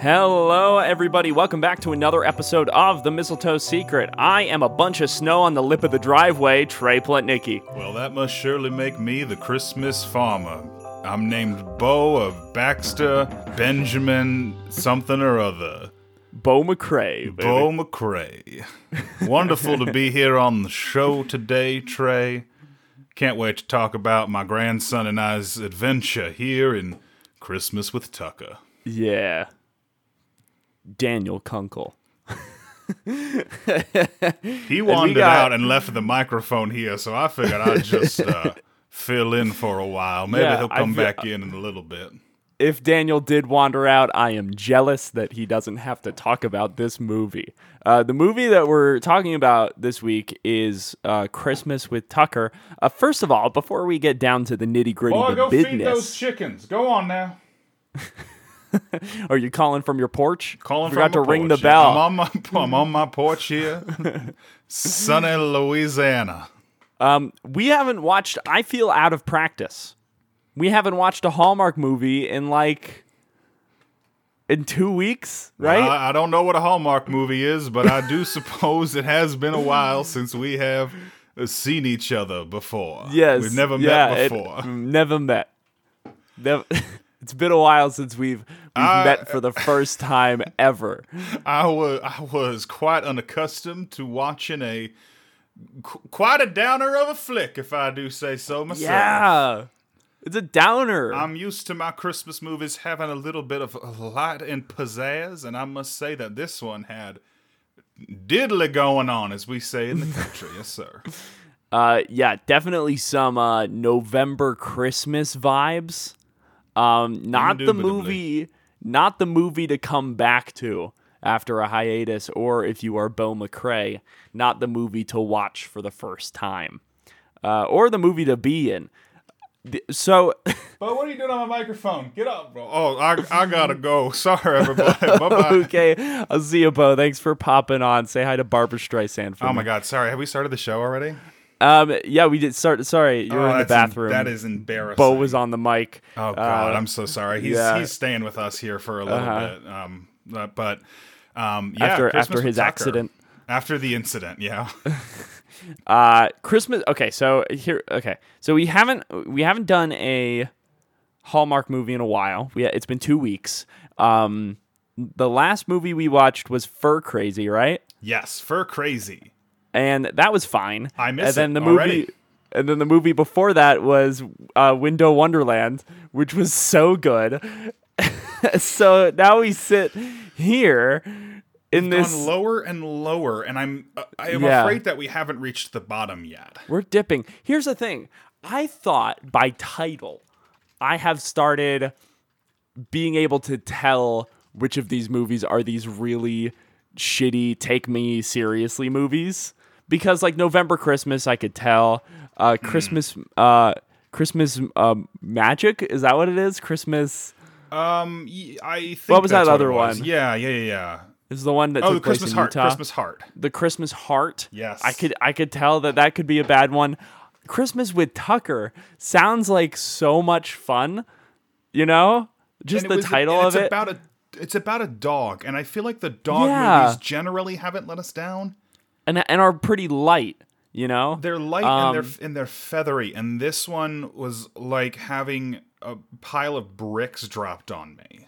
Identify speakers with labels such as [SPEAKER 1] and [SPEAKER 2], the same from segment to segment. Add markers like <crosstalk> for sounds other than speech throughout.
[SPEAKER 1] Hello, everybody. Welcome back to another episode of The Mistletoe Secret. I am a bunch of snow on the lip of the driveway, Trey Plutnicki.
[SPEAKER 2] Well, that must surely make me the Christmas farmer. I'm named Bo of Baxter Benjamin something or other.
[SPEAKER 1] Bo McCrae. baby.
[SPEAKER 2] Bo McCrae. Wonderful to be here on the show today, Trey. Can't wait to talk about my grandson and I's adventure here in Christmas with Tucker.
[SPEAKER 1] Yeah. Daniel Kunkel.
[SPEAKER 2] He wandered
[SPEAKER 1] got-
[SPEAKER 2] out and left the microphone here, so I figured I'd just uh, <laughs> fill in for a while. Maybe
[SPEAKER 1] Yeah,
[SPEAKER 2] he'll come
[SPEAKER 1] feel-
[SPEAKER 2] back in in a little bit.
[SPEAKER 1] If Daniel did wander out, I am jealous that he doesn't have to talk about this movie. Uh, the movie that we're talking about this week is uh, Christmas with Tucker. Uh, first of all, before we get down to the nitty gritty,
[SPEAKER 2] Boy,
[SPEAKER 1] the
[SPEAKER 2] go
[SPEAKER 1] business,
[SPEAKER 2] feed those chickens. Go on now. <laughs> <laughs>
[SPEAKER 1] are you calling from your porch?
[SPEAKER 2] Calling
[SPEAKER 1] Forgot
[SPEAKER 2] from
[SPEAKER 1] to ring the bell.
[SPEAKER 2] I'm on my I'm on my porch here, <laughs> sunny Louisiana.
[SPEAKER 1] Um, we haven't watched. I feel out of practice. We haven't watched a Hallmark movie in like in two weeks, right?
[SPEAKER 2] I, I don't know what a Hallmark movie is, but I do <laughs> suppose it has been a while since we have uh, seen each other before.
[SPEAKER 1] yes,
[SPEAKER 2] we've never
[SPEAKER 1] yeah,
[SPEAKER 2] met
[SPEAKER 1] it-
[SPEAKER 2] before.
[SPEAKER 1] never met. Never. It's been a while since we've we've
[SPEAKER 2] I-
[SPEAKER 1] met for the first time ever. <laughs>
[SPEAKER 2] I was I was quite unaccustomed to watching a qu- quite a downer of a flick, if I do say so myself.
[SPEAKER 1] Yeah, it's a downer.
[SPEAKER 2] I'm used to my Christmas movies having a little bit of light and pizzazz, and I must say that this one had diddly going on, as we say in the <laughs> country. yes, sir.
[SPEAKER 1] Uh, yeah, definitely some uh, November Christmas vibes. Um, not the movie, not the movie to come back to after a hiatus, or if you are Bo McCrae, not the movie to watch for the first time, uh, or the movie to be in. So, <laughs>
[SPEAKER 2] But what are you doing on my microphone? Get up, bro. Oh, I, I gotta go. <laughs> Sorry, everybody. <laughs> bye bye.
[SPEAKER 1] okay, I'll see you, Bo. Thanks for popping on. Say hi to Barbara Streisand for
[SPEAKER 2] Oh
[SPEAKER 1] me.
[SPEAKER 2] my God, sorry. Have we started the show already?
[SPEAKER 1] Um, yeah, we did start. Sorry, you were
[SPEAKER 2] Oh,
[SPEAKER 1] in the bathroom.
[SPEAKER 2] that is embarrassing.
[SPEAKER 1] Bo was on the mic.
[SPEAKER 2] Oh God,
[SPEAKER 1] Uh,
[SPEAKER 2] I'm so sorry. He's
[SPEAKER 1] yeah.
[SPEAKER 2] he's staying with us here for a little
[SPEAKER 1] Uh-huh.
[SPEAKER 2] bit. Um, uh, but um, yeah,
[SPEAKER 1] After-
[SPEAKER 2] Christmas
[SPEAKER 1] after his
[SPEAKER 2] Tucker.
[SPEAKER 1] accident.
[SPEAKER 2] After the incident, yeah. <laughs> <laughs>
[SPEAKER 1] Uh, Christmas. Okay, so here. Okay, so we haven't we haven't done a Hallmark movie in a while. We it's been two weeks. Um, the last movie we watched was Fur Crazy, right?
[SPEAKER 2] yes, fur crazy.
[SPEAKER 1] And that was fine.
[SPEAKER 2] I miss
[SPEAKER 1] and then the movie. And then the movie before that was uh, Window Wonderland, which was so good. <laughs> so now we sit here in this.
[SPEAKER 2] Gone lower and lower, and I'm uh, I am
[SPEAKER 1] Yeah.
[SPEAKER 2] afraid that we haven't reached the bottom yet.
[SPEAKER 1] We're dipping. Here's the thing. I thought by title, I have started being able to tell which of these movies are these really shitty, take me seriously movies. Because like November Christmas, I could tell. Uh, Christmas, uh, Christmas um, Magic is that what it is? Christmas
[SPEAKER 2] Um, I think
[SPEAKER 1] What was that other
[SPEAKER 2] was.
[SPEAKER 1] one?
[SPEAKER 2] Yeah, yeah, yeah, yeah.
[SPEAKER 1] is the one that
[SPEAKER 2] Oh, the
[SPEAKER 1] took place
[SPEAKER 2] Christmas
[SPEAKER 1] in
[SPEAKER 2] heart.
[SPEAKER 1] Utah.
[SPEAKER 2] Christmas heart.
[SPEAKER 1] the Christmas Heart.
[SPEAKER 2] Yes.
[SPEAKER 1] I could I could tell that that could be a bad one. Christmas with Tucker sounds like so much fun. You know, just the
[SPEAKER 2] was-
[SPEAKER 1] title of
[SPEAKER 2] it's
[SPEAKER 1] it.
[SPEAKER 2] About a, it's about a dog, and I feel like the dog
[SPEAKER 1] Yeah.
[SPEAKER 2] movies generally haven't let us down.
[SPEAKER 1] And and are pretty light. You know,
[SPEAKER 2] They're light
[SPEAKER 1] Um,
[SPEAKER 2] and they're and they're feathery, and this one was like having a pile of bricks dropped on me.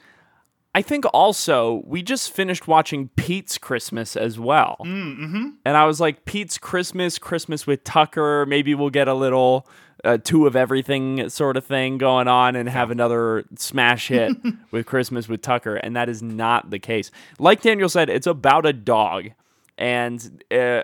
[SPEAKER 1] I think also we just finished watching Pete's Christmas as well, mm-hmm. and I was like, Pete's Christmas, Christmas with Tucker. Maybe we'll get a little uh, two of everything sort of thing going on, and have another smash hit <laughs> with Christmas with Tucker, and that is not the case. Like Daniel said, it's about a dog, and uh,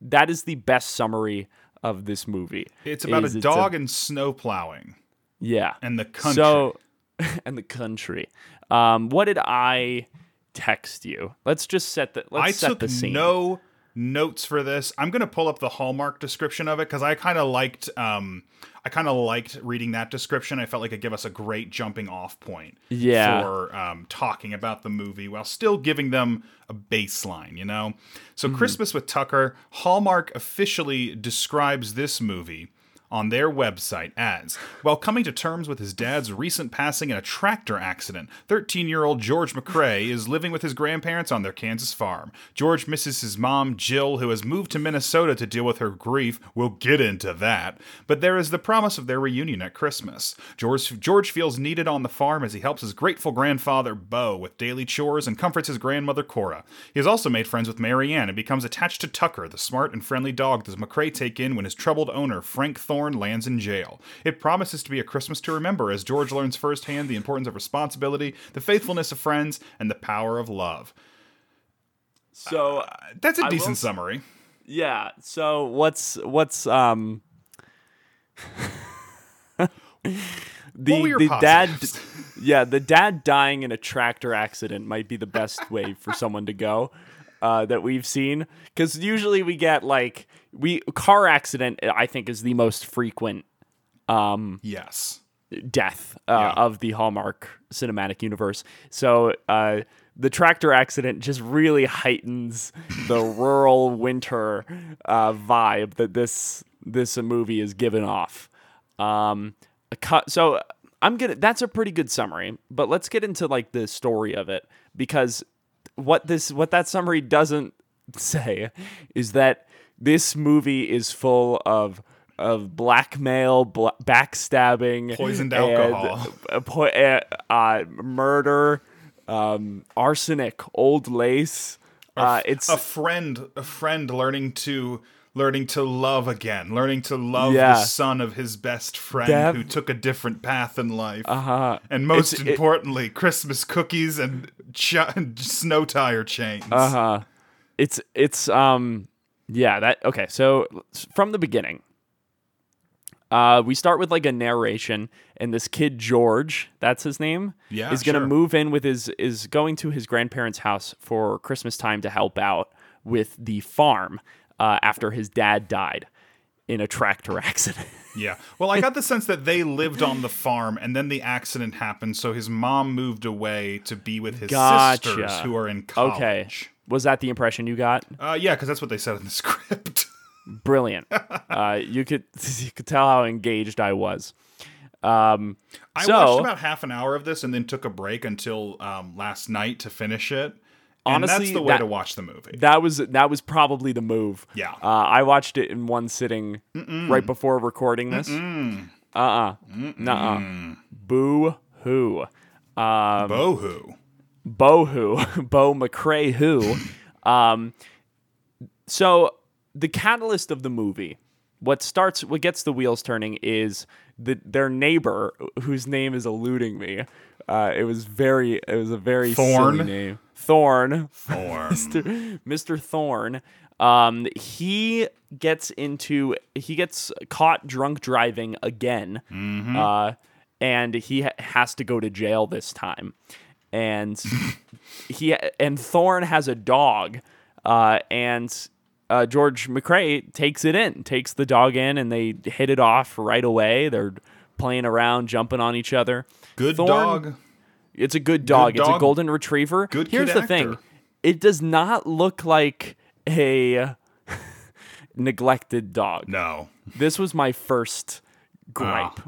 [SPEAKER 1] that is the best summary of this movie.
[SPEAKER 2] It's about a dog and snow plowing
[SPEAKER 1] yeah,
[SPEAKER 2] and the country.
[SPEAKER 1] so, <laughs> and the country. Um, what did I text you? Let's just set the. Let's
[SPEAKER 2] I
[SPEAKER 1] set
[SPEAKER 2] took
[SPEAKER 1] the scene.
[SPEAKER 2] no notes for this. I'm gonna pull up the Hallmark description of it because I kind of liked. Um, I kind of liked reading that description. I felt like it gave us a great jumping off point.
[SPEAKER 1] Yeah.
[SPEAKER 2] For um, talking about the movie while still giving them a baseline. You know.
[SPEAKER 1] Mm-hmm.
[SPEAKER 2] So Christmas with Tucker. Hallmark officially describes this movie. On their website as while coming to terms with his dad's recent passing in a tractor accident 13-year-old george mccrae is living with his grandparents on their kansas farm. George misses his mom jill who has moved to minnesota to deal with her grief. We'll get into that. But there is the promise of their reunion at christmas. George, george feels needed on the farm as he helps his grateful grandfather bo with daily chores and comforts his grandmother cora. He has also made friends with marianne and becomes attached to tucker the smart and friendly dog that mccrae take in when his troubled owner frank thorne lands in jail. It promises to be a Christmas to remember as George learns firsthand the importance of responsibility, the faithfulness of friends, and the power of love.
[SPEAKER 1] So
[SPEAKER 2] Uh, that's a
[SPEAKER 1] I
[SPEAKER 2] decent
[SPEAKER 1] will-
[SPEAKER 2] summary.
[SPEAKER 1] yeah. So what's what's um <laughs> the
[SPEAKER 2] What were your
[SPEAKER 1] the dad <laughs> yeah the dad dying in a tractor accident might be the best way for someone to go uh, that we've seen because usually we get like we car accident I think is the most frequent
[SPEAKER 2] Yes.
[SPEAKER 1] death uh,
[SPEAKER 2] Yeah.
[SPEAKER 1] of the Hallmark cinematic universe. So uh, the tractor accident just really heightens the <laughs> rural winter uh, vibe that this this movie is giving off. Um, cut. So I'm gonna. That's a pretty good summary. But let's get into like the story of it because what this what that summary doesn't <laughs> say is that this movie is full of of blackmail, bla- backstabbing,
[SPEAKER 2] Poisoned
[SPEAKER 1] and,
[SPEAKER 2] alcohol.
[SPEAKER 1] uh, po- uh, uh, murder, um, arsenic, old lace. Uh, it's
[SPEAKER 2] a friend a friend learning to learning to love again learning to love
[SPEAKER 1] Yeah.
[SPEAKER 2] the son of his best friend
[SPEAKER 1] Dev-
[SPEAKER 2] who took a different path in life
[SPEAKER 1] uh-huh.
[SPEAKER 2] and most
[SPEAKER 1] It's- it-
[SPEAKER 2] importantly christmas cookies and ch- <laughs> snow tire chains
[SPEAKER 1] Uh huh. It's it's um yeah that okay. So from the beginning, uh, we start with like a narration, and this kid George, that's his name,
[SPEAKER 2] Yeah,
[SPEAKER 1] is gonna
[SPEAKER 2] sure.
[SPEAKER 1] move in with his is going to his grandparents' house for Christmas time to help out with the farm uh, after his dad died in a tractor <laughs> accident.
[SPEAKER 2] Yeah. Well, I got the sense that they lived on the farm and then the accident happened, so his mom moved away to be with his
[SPEAKER 1] Gotcha.
[SPEAKER 2] sisters who are in college.
[SPEAKER 1] okay, was that the impression you got?
[SPEAKER 2] Uh, yeah, because that's what they said in the <laughs> script.
[SPEAKER 1] Brilliant. <laughs> uh, you could <laughs> you could tell how engaged I was. Um,
[SPEAKER 2] I
[SPEAKER 1] so
[SPEAKER 2] watched about half an hour of this and then took a break until um, last night to finish it. And
[SPEAKER 1] Honestly,
[SPEAKER 2] that's the way
[SPEAKER 1] that-
[SPEAKER 2] to watch the movie.
[SPEAKER 1] that was that was probably the move.
[SPEAKER 2] Yeah.
[SPEAKER 1] Uh, I watched it in one sitting right before recording this. Uh uh-uh. uh. Boo hoo. Um,
[SPEAKER 2] Bohu. <laughs>
[SPEAKER 1] Bo who. Bo McCrae who. Um, so the catalyst of the movie, what starts, what gets the wheels turning is the, their neighbor, whose name is eluding me. Uh, it was very, it was a very
[SPEAKER 2] Thorne?
[SPEAKER 1] silly name. Thorne.
[SPEAKER 2] Thorne, <laughs>
[SPEAKER 1] Mr. Thorne. um, he gets into he gets caught drunk driving again, uh, and he ha- has to go to jail this time, and he and Thorne has a dog, uh, and. Uh, George McCrae takes it in, takes the dog in, and they hit it off right away. They're playing around, jumping on each other.
[SPEAKER 2] Good
[SPEAKER 1] Thorne-
[SPEAKER 2] dog.
[SPEAKER 1] it's a good dog. It's a golden retriever.
[SPEAKER 2] Good
[SPEAKER 1] Here's the thing. It does not look like a <laughs> neglected dog.
[SPEAKER 2] No.
[SPEAKER 1] This was my first gripe.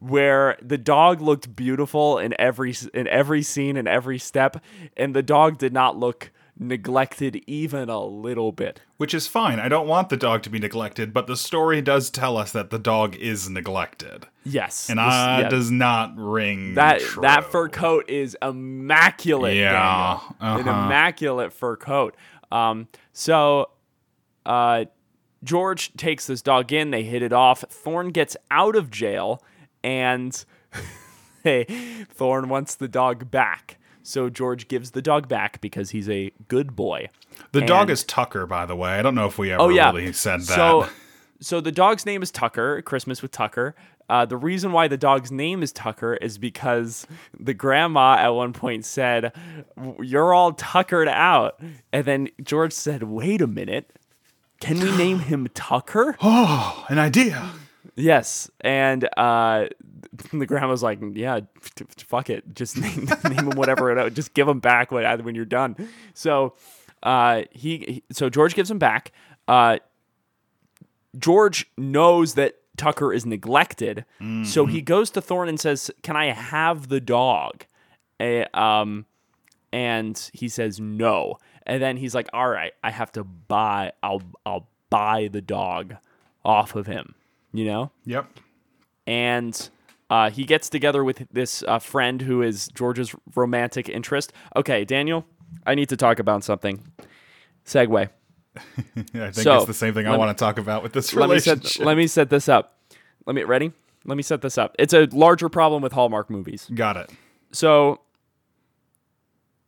[SPEAKER 1] Where the dog looked beautiful in every in every scene and every step, and the dog did not look neglected even a little bit.
[SPEAKER 2] Which is fine. I don't want the dog to be neglected, but the story does tell us that the dog is neglected.
[SPEAKER 1] Yes,
[SPEAKER 2] And
[SPEAKER 1] this- yeah,
[SPEAKER 2] does not ring
[SPEAKER 1] that
[SPEAKER 2] true.
[SPEAKER 1] that fur coat is immaculate.
[SPEAKER 2] Yeah,
[SPEAKER 1] an
[SPEAKER 2] uh-huh.
[SPEAKER 1] immaculate fur coat. Um, so, uh, George takes this dog in. They hit it off. Thorne gets out of jail, and <laughs> hey, Thorne wants the dog back. So George gives the dog back because he's a good boy.
[SPEAKER 2] The dog is Tucker, by the way. I don't know if we ever
[SPEAKER 1] Oh yeah,
[SPEAKER 2] really said that.
[SPEAKER 1] So, so the dog's name is Tucker. Christmas with Tucker. Uh, the reason why the dog's name is Tucker is because the grandma at one point said, "You're all tuckered out," and then George said, "Wait a minute, can we <gasps> name him Tucker?"
[SPEAKER 2] oh, an idea.
[SPEAKER 1] Yes, and uh, <laughs> the grandma's like, "Yeah, f- f- fuck it, just <laughs> name, name him whatever, it- <laughs> just give him back when when you're done." So, uh, he, so George gives him back. Uh, George knows that Tucker is neglected. So he goes to Thorne and says, "Can I have the dog?" Um, and he says no. And then he's like, "All right, I have to buy. I'll I'll buy the dog off of him." You know
[SPEAKER 2] Yep.
[SPEAKER 1] and uh, he gets together with this uh, friend who is George's romantic interest. Okay, Daniel, I need to talk about something. Segue.
[SPEAKER 2] Yeah, <laughs> I think
[SPEAKER 1] So,
[SPEAKER 2] it's the same thing I want to talk about with this
[SPEAKER 1] Let me
[SPEAKER 2] relationship.
[SPEAKER 1] set. Let me set this up. Let me ready. Let me set this up. It's a larger problem with Hallmark movies.
[SPEAKER 2] Got it.
[SPEAKER 1] So,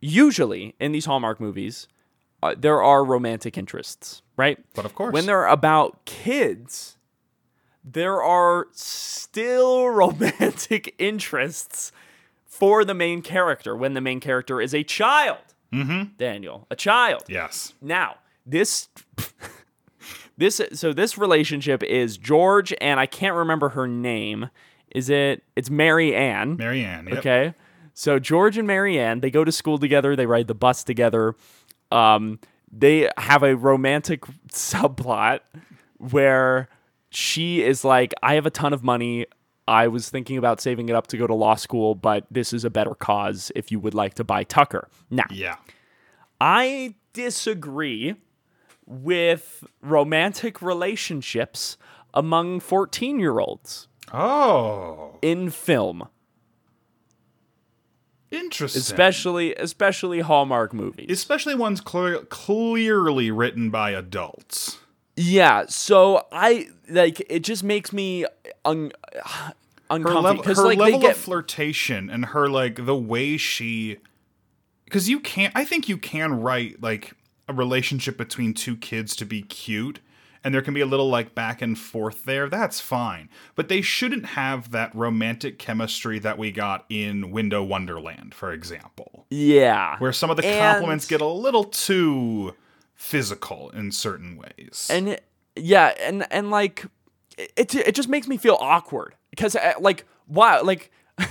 [SPEAKER 1] usually in these Hallmark movies, uh, there are romantic interests, right?
[SPEAKER 2] But of course.
[SPEAKER 1] when they're about kids, there are still <laughs> romantic interests for the main character when the main character is a child. Mm-hmm. Daniel, a child.
[SPEAKER 2] Yes.
[SPEAKER 1] Now, this <laughs> this so this relationship is George and I can't remember her name. Is it it's Mary Ann.
[SPEAKER 2] Marianne. Yep.
[SPEAKER 1] Okay. So George and Mary Marianne, they go to school together, they ride the bus together. Um, they have a romantic <laughs> subplot where she is like, I have a ton of money. I was thinking about saving it up to go to law school, but this is a better cause if you would like to buy Tucker. Now,
[SPEAKER 2] Yeah.
[SPEAKER 1] I disagree with romantic relationships among 14 year olds
[SPEAKER 2] Oh,
[SPEAKER 1] in film.
[SPEAKER 2] interesting.
[SPEAKER 1] especially especially Hallmark movies.
[SPEAKER 2] Especially ones clear, clearly written by adults.
[SPEAKER 1] Yeah, so I like it just makes me un- <sighs>
[SPEAKER 2] Her
[SPEAKER 1] uncomfortable
[SPEAKER 2] level,
[SPEAKER 1] because
[SPEAKER 2] her
[SPEAKER 1] like
[SPEAKER 2] level
[SPEAKER 1] get
[SPEAKER 2] of flirtation and her like the way she, because you can't. I think you can write like a relationship between two kids to be cute, and there can be a little like back and forth there. That's fine, but they shouldn't have that romantic chemistry that we got in Window Wonderland, for example,
[SPEAKER 1] yeah,
[SPEAKER 2] where some of the
[SPEAKER 1] And-
[SPEAKER 2] compliments get a little too physical in certain ways.
[SPEAKER 1] and yeah, and and like it it, just makes me feel awkward because uh, like wow, like <laughs>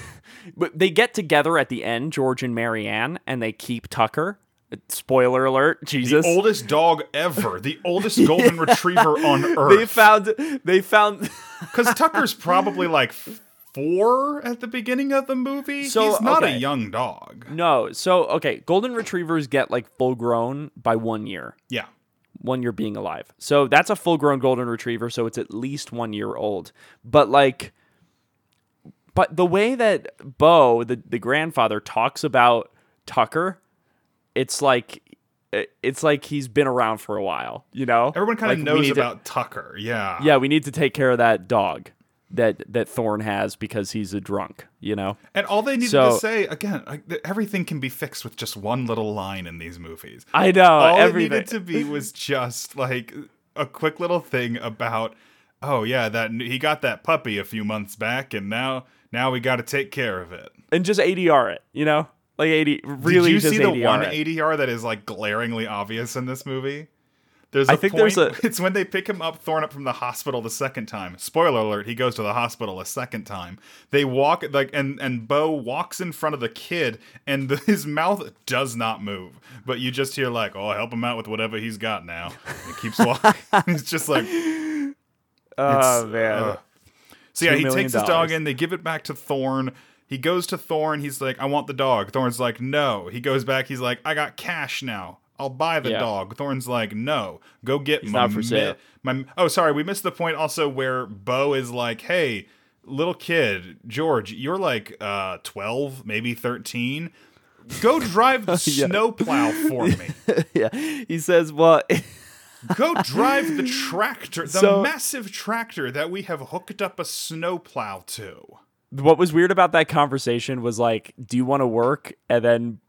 [SPEAKER 1] but they get together at the end, George and Marianne, and they keep Tucker. Spoiler alert, Jesus.
[SPEAKER 2] the oldest dog ever, the <laughs> oldest golden retriever on earth.
[SPEAKER 1] they found they found <laughs>
[SPEAKER 2] Because Tucker's probably like four at the beginning of the movie.
[SPEAKER 1] So,
[SPEAKER 2] He's not
[SPEAKER 1] okay.
[SPEAKER 2] a young dog.
[SPEAKER 1] no. So okay, golden retrievers get like full grown by one year.
[SPEAKER 2] Yeah.
[SPEAKER 1] one year being alive. So that's a full grown golden retriever, so it's at least one year old. But like but the way that Bo, the, the grandfather, talks about Tucker, it's like it's like he's been around for a while, you know?
[SPEAKER 2] Everyone kind of
[SPEAKER 1] we
[SPEAKER 2] knows
[SPEAKER 1] need to-
[SPEAKER 2] about Tucker. Yeah.
[SPEAKER 1] yeah, we need to take care of that dog that that Thorne has because he's a drunk, you know?
[SPEAKER 2] And all they needed
[SPEAKER 1] So-
[SPEAKER 2] to say, again, like, everything can be fixed with just one little line in these movies.
[SPEAKER 1] I know
[SPEAKER 2] all
[SPEAKER 1] everything.
[SPEAKER 2] it needed to be <laughs> was just like a quick little thing about, oh yeah, that he got that puppy a few months back, and now now we got to take care of it.
[SPEAKER 1] and just ADR it, you know? Like 80 really
[SPEAKER 2] Did you see the
[SPEAKER 1] ADR
[SPEAKER 2] one
[SPEAKER 1] it.
[SPEAKER 2] ADR that is like glaringly obvious in this movie? There's a
[SPEAKER 1] I think
[SPEAKER 2] point,
[SPEAKER 1] there's <laughs> a-
[SPEAKER 2] It's when they pick him up, Thorne up from the hospital the second time. Spoiler alert: he goes to the hospital a second time. They walk like, and and Bo walks in front of the kid, and the, <laughs> his mouth does not move, but you just hear like, "Oh, help him out with whatever he's got now." He keeps <laughs> walking. it's just like,
[SPEAKER 1] Oh
[SPEAKER 2] uh,
[SPEAKER 1] man.
[SPEAKER 2] ugh. So yeah, he takes his dog in. They give it back to Thorne. He goes to Thorne. He's like, "I want the dog." Thorne's like, "No." He goes back. He's like, "I got cash now. I'll buy the
[SPEAKER 1] Yeah.
[SPEAKER 2] dog." Thorne's like, "No, go get
[SPEAKER 1] He's
[SPEAKER 2] my
[SPEAKER 1] not for sale.
[SPEAKER 2] my." Oh, sorry, we missed the point also where Bo is like, "Hey, little kid, George, you're like uh 12, maybe 13. Go drive the <laughs> snowplow for me. <laughs>
[SPEAKER 1] yeah. He says, "Well, <laughs>
[SPEAKER 2] Go drive the tractor, the
[SPEAKER 1] So-
[SPEAKER 2] massive tractor that we have hooked up a snowplow to."
[SPEAKER 1] what was weird about that conversation was like, do you want to work? And then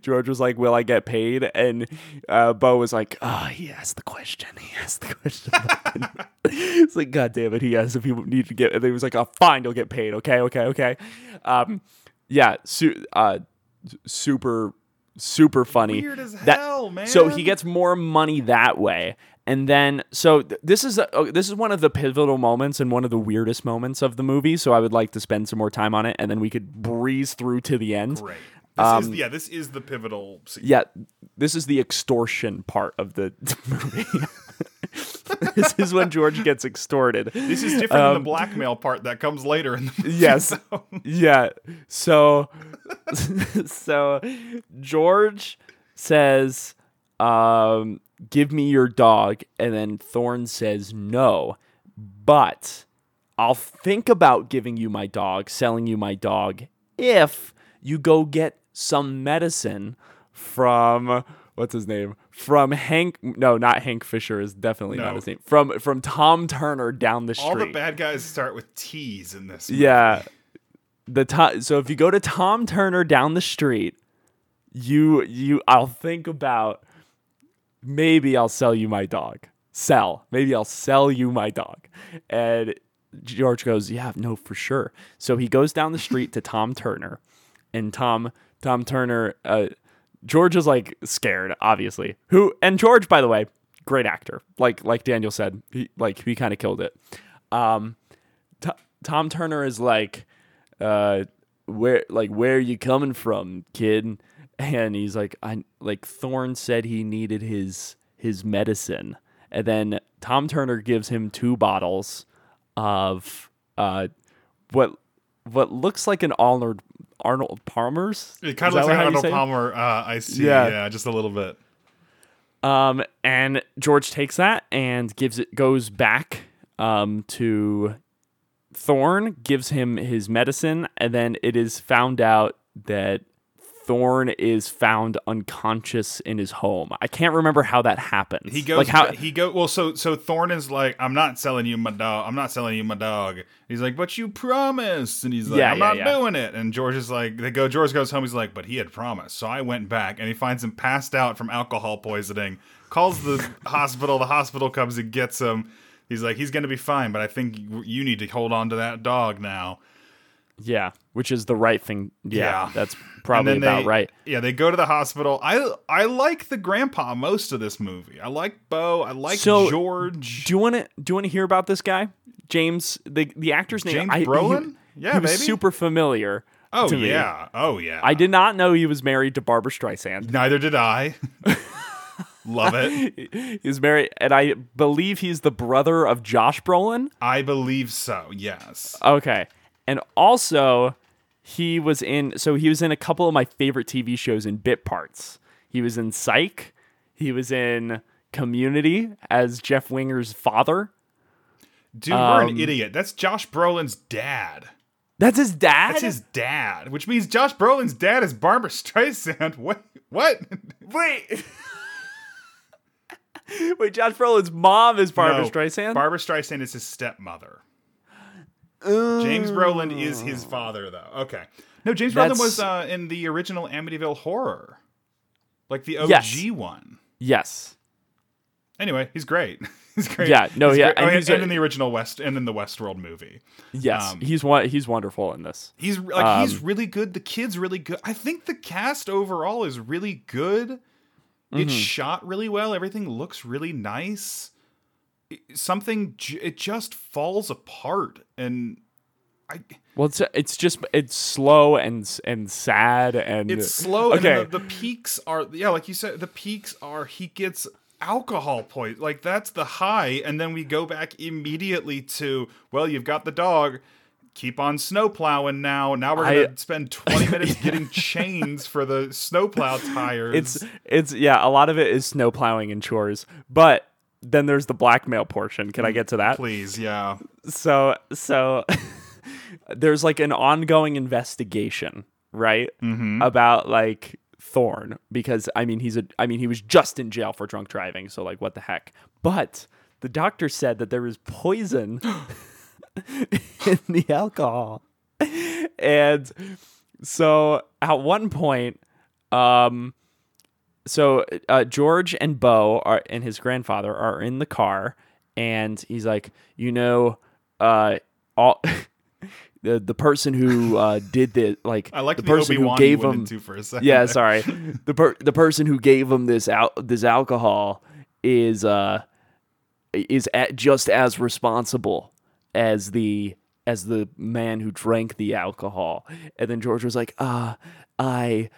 [SPEAKER 1] George was like, will I get paid? And uh, Bo was like, oh, he asked the question. He asked the question. <laughs> it's like, God damn it. He asked if he need to get, and he was like, oh, fine, you'll get paid. Okay, okay, okay. Um, yeah, su- uh, super, super funny.
[SPEAKER 2] Weird as
[SPEAKER 1] That-
[SPEAKER 2] hell, man.
[SPEAKER 1] So he gets more money that way. And then, so th- this is a, oh, this is one of the pivotal moments and one of the weirdest moments of the movie. So I would like to spend some more time on it, and then we could breeze through to the end.
[SPEAKER 2] Great. This
[SPEAKER 1] Um,
[SPEAKER 2] is yeah, this is the pivotal scene.
[SPEAKER 1] Yeah, this is the extortion part of the <laughs> movie. <laughs> this is when George gets extorted.
[SPEAKER 2] This is different than
[SPEAKER 1] Um,
[SPEAKER 2] the blackmail part that comes later in the movie.
[SPEAKER 1] Yes. <laughs>
[SPEAKER 2] though.
[SPEAKER 1] Yeah. So so George says, um, give me your dog, and then Thorne says no. But I'll think about giving you my dog, selling you my dog, if you go get some medicine from what's his name? From Hank no, not Hank Fisher is definitely not his name. From from Tom Turner down the street.
[SPEAKER 2] All the bad guys start with T's in this. movie.
[SPEAKER 1] Yeah. The to- so if you go to Tom Turner down the street, you you I'll think about maybe I'll sell you my dog. Sell. Maybe I'll sell you my dog. And George goes, "Yeah, no, for sure." So he goes down the street to Tom Turner, and Tom Tom Turner uh George is like scared, obviously. Who and George, by the way, great actor. Like like Daniel said, he like he kind of killed it. Um T- Tom Turner is like, uh, where like where are you coming from, kid? And he's like, I like Thorne said he needed his his medicine, and then Tom Turner gives him two bottles of uh, what what looks like an Arnold Arnold Palmer's.
[SPEAKER 2] It kind of looks like Arnold? Palmer. Uh, I see.
[SPEAKER 1] Yeah.
[SPEAKER 2] Yeah. just a little bit.
[SPEAKER 1] Um, and George takes that and gives it goes back um to Thorne, gives him his medicine, and then it is found out that Thorne is found unconscious in his home. I can't remember how that happens.
[SPEAKER 2] He goes.
[SPEAKER 1] like how
[SPEAKER 2] he go. Well, so so Thorne is like, I'm not selling you my dog. I'm not selling you my dog. He's like, but you promised, and he's like,
[SPEAKER 1] Yeah,
[SPEAKER 2] I'm
[SPEAKER 1] yeah,
[SPEAKER 2] not
[SPEAKER 1] yeah.
[SPEAKER 2] doing it. And George is like, they go. George goes home. He's like, but he had promised. So I went back, and he finds him passed out from alcohol poisoning. Calls the <laughs> hospital. The hospital comes and gets him. He's like, he's gonna be fine, but I think you- you need to hold on to that dog now.
[SPEAKER 1] Yeah, which is the right thing. Yeah,
[SPEAKER 2] Yeah.
[SPEAKER 1] that's probably about
[SPEAKER 2] they-
[SPEAKER 1] right.
[SPEAKER 2] Yeah, they go to the hospital. I I like the grandpa most of this movie. I like Bo. I like
[SPEAKER 1] So,
[SPEAKER 2] George.
[SPEAKER 1] Do you want to do you want to hear about this guy, James? The the actor's name.
[SPEAKER 2] James
[SPEAKER 1] I, he-
[SPEAKER 2] Brolin? Yeah,
[SPEAKER 1] he was
[SPEAKER 2] baby.
[SPEAKER 1] super familiar.
[SPEAKER 2] oh
[SPEAKER 1] to me.
[SPEAKER 2] yeah. Oh yeah.
[SPEAKER 1] I did not know he was married to Barbara Streisand.
[SPEAKER 2] Neither did I. <laughs> Love it. <laughs>
[SPEAKER 1] He's married, and I believe he's the brother of Josh Brolin.
[SPEAKER 2] I believe so. Yes.
[SPEAKER 1] Okay, and also he was in. So he was in a couple of my favorite TV shows in bit parts. He was in Psych. He was in Community as Jeff Winger's father.
[SPEAKER 2] Dude, we're
[SPEAKER 1] Um,
[SPEAKER 2] an idiot. That's Josh Brolin's dad.
[SPEAKER 1] That's his dad.
[SPEAKER 2] That's his dad, which means Josh Brolin's dad is Barbara Streisand. <laughs> What? What?
[SPEAKER 1] Wait. <laughs> Wait, Josh Brolin's mom is Barbara
[SPEAKER 2] No,
[SPEAKER 1] Streisand.
[SPEAKER 2] Barbara Streisand is his stepmother. James Brolin is his father, though. Okay. No, James Brolin was uh, in the original Amityville Horror, like the OG
[SPEAKER 1] Yes.
[SPEAKER 2] one.
[SPEAKER 1] yes.
[SPEAKER 2] Anyway, he's great. <laughs> he's great.
[SPEAKER 1] Yeah, no,
[SPEAKER 2] He's
[SPEAKER 1] yeah,
[SPEAKER 2] great.
[SPEAKER 1] and
[SPEAKER 2] Oh, and,
[SPEAKER 1] he's a-
[SPEAKER 2] in the original West and in the Westworld movie,
[SPEAKER 1] Yes.
[SPEAKER 2] Um,
[SPEAKER 1] he's one. He's wonderful in this.
[SPEAKER 2] he's like
[SPEAKER 1] Um,
[SPEAKER 2] he's really good. The kid's really good. I think the cast overall is really good.
[SPEAKER 1] Mm-hmm.
[SPEAKER 2] It's shot really well. Everything looks really nice. Something j- it just falls apart, and I
[SPEAKER 1] Well, it's it's just it's slow and and sad and
[SPEAKER 2] it's slow.
[SPEAKER 1] Okay,
[SPEAKER 2] And the, the peaks are yeah, like you said, the peaks are he gets alcohol point like that's the high, and then we go back immediately to well, you've got the dog. Keep on snow plowing now. Now we're gonna
[SPEAKER 1] I-
[SPEAKER 2] spend <laughs> twenty minutes getting chains for the snowplow <laughs> tires.
[SPEAKER 1] it's it's yeah. A lot of it is snow plowing and chores, but then there's the blackmail portion. Can I get to that?
[SPEAKER 2] please, yeah.
[SPEAKER 1] So so <laughs> there's like an ongoing investigation, right?
[SPEAKER 2] Mm-hmm.
[SPEAKER 1] About like Thorne because I mean he's a I mean he was just in jail for drunk driving, so like what the heck. But the doctor said that there was poison <gasps> <laughs> in the alcohol. And so at one point um so uh, George and Bo are and his grandfather are in the car, and he's like, you know, uh, all <laughs> the the person who uh, did the like <laughs>
[SPEAKER 2] I like
[SPEAKER 1] the
[SPEAKER 2] the,
[SPEAKER 1] person
[SPEAKER 2] Obi
[SPEAKER 1] who gave him
[SPEAKER 2] for a second.
[SPEAKER 1] yeah
[SPEAKER 2] there.
[SPEAKER 1] sorry <laughs> the per- the person who gave him this al- this alcohol is uh is at just as responsible as the as the man who drank the alcohol and then george was like uh i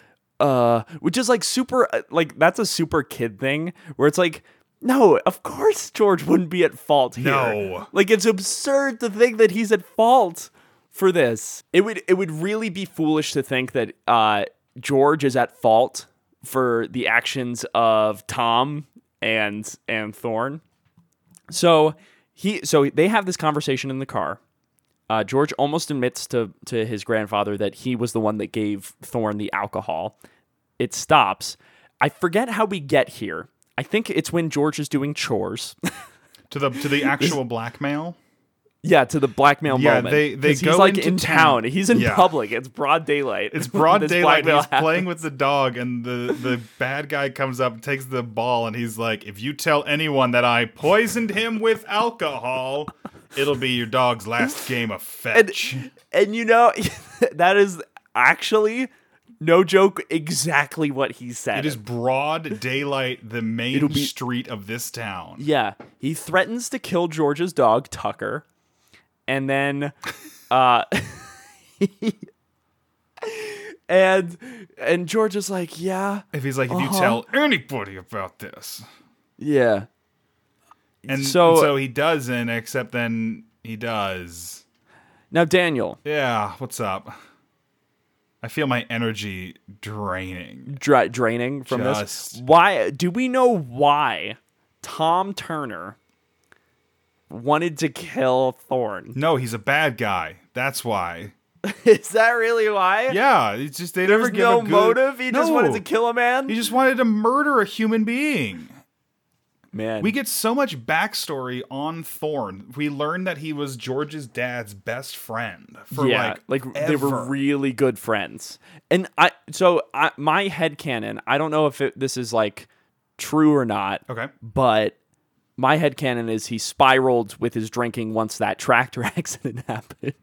[SPEAKER 1] uh which is like super uh, like that's a super kid thing where it's like No, of course George wouldn't be at fault here.
[SPEAKER 2] No.
[SPEAKER 1] Like it's absurd to think that he's at fault for this. It would it would really be foolish to think that uh, George is at fault for the actions of Tom and and Thorne. So he so they have this conversation in the car. Uh, George almost admits to to his grandfather that he was the one that gave Thorne the alcohol. It stops. I forget how we get here. I think it's when George is doing chores. <laughs>
[SPEAKER 2] To the to the actual blackmail.
[SPEAKER 1] yeah, to the blackmail
[SPEAKER 2] Yeah,
[SPEAKER 1] moment.
[SPEAKER 2] they- they
[SPEAKER 1] 'Cause he's
[SPEAKER 2] go
[SPEAKER 1] like
[SPEAKER 2] into
[SPEAKER 1] in
[SPEAKER 2] town.
[SPEAKER 1] town. He's in
[SPEAKER 2] Yeah.
[SPEAKER 1] public. It's broad daylight.
[SPEAKER 2] It's <laughs> broad daylight. He's
[SPEAKER 1] happens.
[SPEAKER 2] playing with the dog, and the the bad guy comes up, takes the ball, and he's like, "If you tell anyone that I poisoned him with alcohol, it'll be your dog's last <laughs> game of fetch."
[SPEAKER 1] And you know, <laughs> that is actually no joke. Exactly what he said.
[SPEAKER 2] It is broad daylight, the main
[SPEAKER 1] be-
[SPEAKER 2] street of this town.
[SPEAKER 1] Yeah, he threatens to kill George's dog Tucker, and then, <laughs> uh, and and George is like, yeah,
[SPEAKER 2] If he's like, if you
[SPEAKER 1] Uh-huh.
[SPEAKER 2] tell anybody about this,
[SPEAKER 1] yeah,
[SPEAKER 2] and
[SPEAKER 1] So-
[SPEAKER 2] so, he doesn't, except then he does.
[SPEAKER 1] Now Daniel,
[SPEAKER 2] Yeah, what's up? I feel my energy draining.
[SPEAKER 1] dra- draining from this. Why do we know why Tom Turner wanted to kill Thorne?
[SPEAKER 2] No, he's a bad guy. That's why. <laughs>
[SPEAKER 1] Is that really why?
[SPEAKER 2] Yeah, it's just they never
[SPEAKER 1] There's
[SPEAKER 2] give
[SPEAKER 1] no
[SPEAKER 2] a good...
[SPEAKER 1] motive. He just wanted to kill a man.
[SPEAKER 2] He just wanted to murder a human being.
[SPEAKER 1] Man,
[SPEAKER 2] We get so much backstory on Thorne. We learn that he was George's dad's best friend for
[SPEAKER 1] yeah,
[SPEAKER 2] like,
[SPEAKER 1] they were really good friends. And I so I, my head canon, I don't know if it, this is like true or not,
[SPEAKER 2] Okay.
[SPEAKER 1] but my head canon is he spiraled with his drinking once that tractor <laughs> accident happened.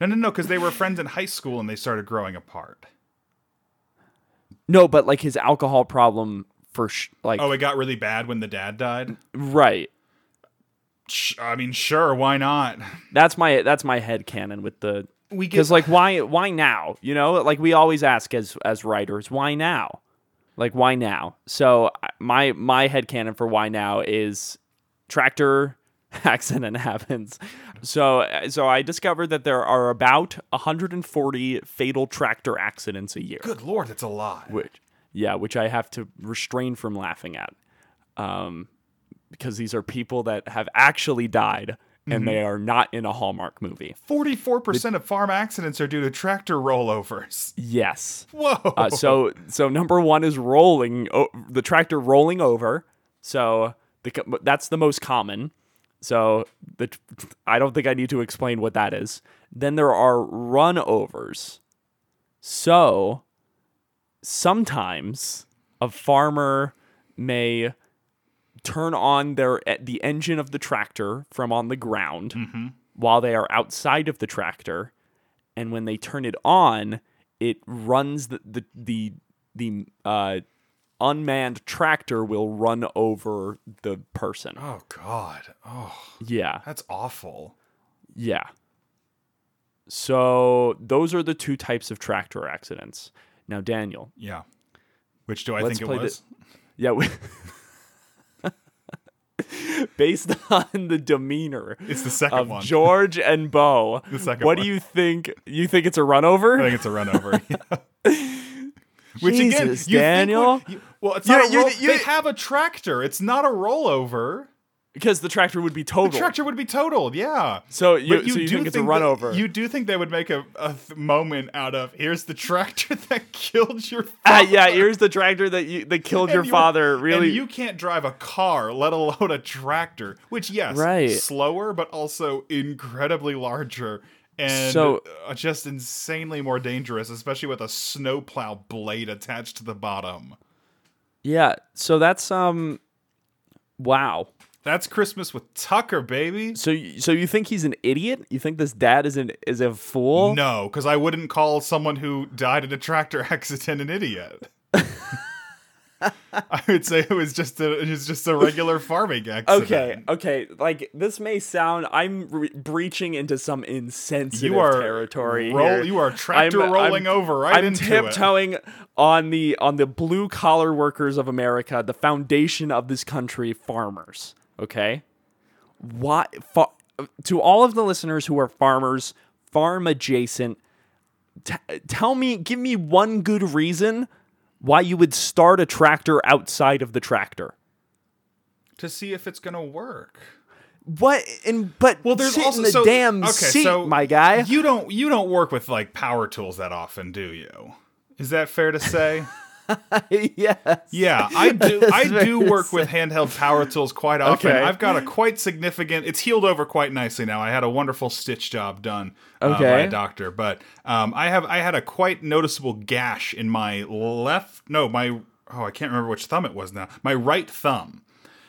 [SPEAKER 2] No, no, no, because they were friends in high school and they started growing apart.
[SPEAKER 1] No, but like his alcohol problem for sh- like
[SPEAKER 2] Oh, it got really bad when the dad died.
[SPEAKER 1] right.
[SPEAKER 2] Sh- I mean, sure, why not?
[SPEAKER 1] That's my that's my head canon with the
[SPEAKER 2] We get
[SPEAKER 1] because like why why now you know like we always ask as as writers why now like why now so my my head canon for why now is tractor <laughs> accident <laughs> happens so so i discovered that there are about 140 fatal tractor accidents a year
[SPEAKER 2] Good lord, that's a lot.
[SPEAKER 1] which yeah which i have to restrain from laughing at um because these are people that have actually died and they are not in a hallmark movie
[SPEAKER 2] Forty-four percent of farm accidents are due to tractor rollovers.
[SPEAKER 1] yes
[SPEAKER 2] Whoa.
[SPEAKER 1] Uh, so so number one is rolling o- the tractor rolling over. So the, that's the most common. So the I don't think I need to explain what that is. Then there are runovers. So sometimes a farmer may turn on their the engine of the tractor from on the ground while they are outside of the tractor and when they turn it on, it runs the the the, the uh, unmanned tractor will run over the person.
[SPEAKER 2] oh god. Oh,
[SPEAKER 1] Yeah,
[SPEAKER 2] that's awful.
[SPEAKER 1] yeah. So those are the two types of tractor accidents. Now, Daniel,
[SPEAKER 2] Yeah. Which do I think it
[SPEAKER 1] play the-
[SPEAKER 2] was?
[SPEAKER 1] yeah, we, <laughs> based on the demeanor
[SPEAKER 2] It's the second
[SPEAKER 1] of
[SPEAKER 2] one.
[SPEAKER 1] George and Bo, <laughs>
[SPEAKER 2] The second
[SPEAKER 1] what
[SPEAKER 2] one.
[SPEAKER 1] do you think? You think it's a run over?
[SPEAKER 2] I think it's a run over. <laughs> Which again, you
[SPEAKER 1] Daniel.
[SPEAKER 2] would- you- well, it's not a
[SPEAKER 1] you-
[SPEAKER 2] roll,
[SPEAKER 1] you-
[SPEAKER 2] they have a tractor. It's not a rollover.
[SPEAKER 1] Because the tractor would be total.
[SPEAKER 2] The tractor would be totaled. Yeah.
[SPEAKER 1] So you,
[SPEAKER 2] But
[SPEAKER 1] so you
[SPEAKER 2] do
[SPEAKER 1] think it's a
[SPEAKER 2] that-
[SPEAKER 1] run over?
[SPEAKER 2] You do think they would make a, a th- moment out of here's the tractor <laughs> that killed your
[SPEAKER 1] Ah,
[SPEAKER 2] father.
[SPEAKER 1] yeah, here's the tractor that you that killed your
[SPEAKER 2] And you-
[SPEAKER 1] father. Really,
[SPEAKER 2] And you can't drive a car, let alone a tractor. Which, yes,
[SPEAKER 1] Right.
[SPEAKER 2] slower, but also incredibly larger and
[SPEAKER 1] So-
[SPEAKER 2] uh, just insanely more dangerous, especially with a snowplow blade attached to the bottom.
[SPEAKER 1] yeah. So that's um, wow.
[SPEAKER 2] That's Christmas with Tucker, baby.
[SPEAKER 1] So so you think he's an idiot? You think this dad is an is a fool?
[SPEAKER 2] No, because I wouldn't call someone who died in a tractor <laughs> accident an idiot. <laughs> I would say it was just a it was just a regular farming accident.
[SPEAKER 1] Okay, okay. Like this may sound, I'm re- breaching into some insensitive
[SPEAKER 2] You are
[SPEAKER 1] territory.
[SPEAKER 2] roll-
[SPEAKER 1] here.
[SPEAKER 2] you are tractor
[SPEAKER 1] I'm-
[SPEAKER 2] rolling
[SPEAKER 1] I'm-
[SPEAKER 2] over right
[SPEAKER 1] I'm
[SPEAKER 2] into it.
[SPEAKER 1] tiptoeing on the on the blue collar workers of America, the foundation of this country, farmers. Okay, why? Fa- to all of the listeners who are farmers, farm adjacent, t- tell me, give me one good reason why you would start a tractor outside of the tractor.
[SPEAKER 2] To see if it's gonna work.
[SPEAKER 1] What? And but
[SPEAKER 2] Well, there's also
[SPEAKER 1] in the
[SPEAKER 2] so,
[SPEAKER 1] damn
[SPEAKER 2] okay,
[SPEAKER 1] seat,
[SPEAKER 2] so
[SPEAKER 1] my guy.
[SPEAKER 2] You don't you don't work with like power tools that often, do you? Is that fair to say? <laughs> <laughs>
[SPEAKER 1] yes.
[SPEAKER 2] Yeah, I do. <laughs> I do work with handheld power tools quite often.
[SPEAKER 1] Okay.
[SPEAKER 2] I've got a quite significant. It's healed over quite nicely now. I had a wonderful stitch job done uh, by a doctor, but um, I have I had a quite noticeable gash in my left. No, my oh, I can't remember which thumb it was now. My right thumb.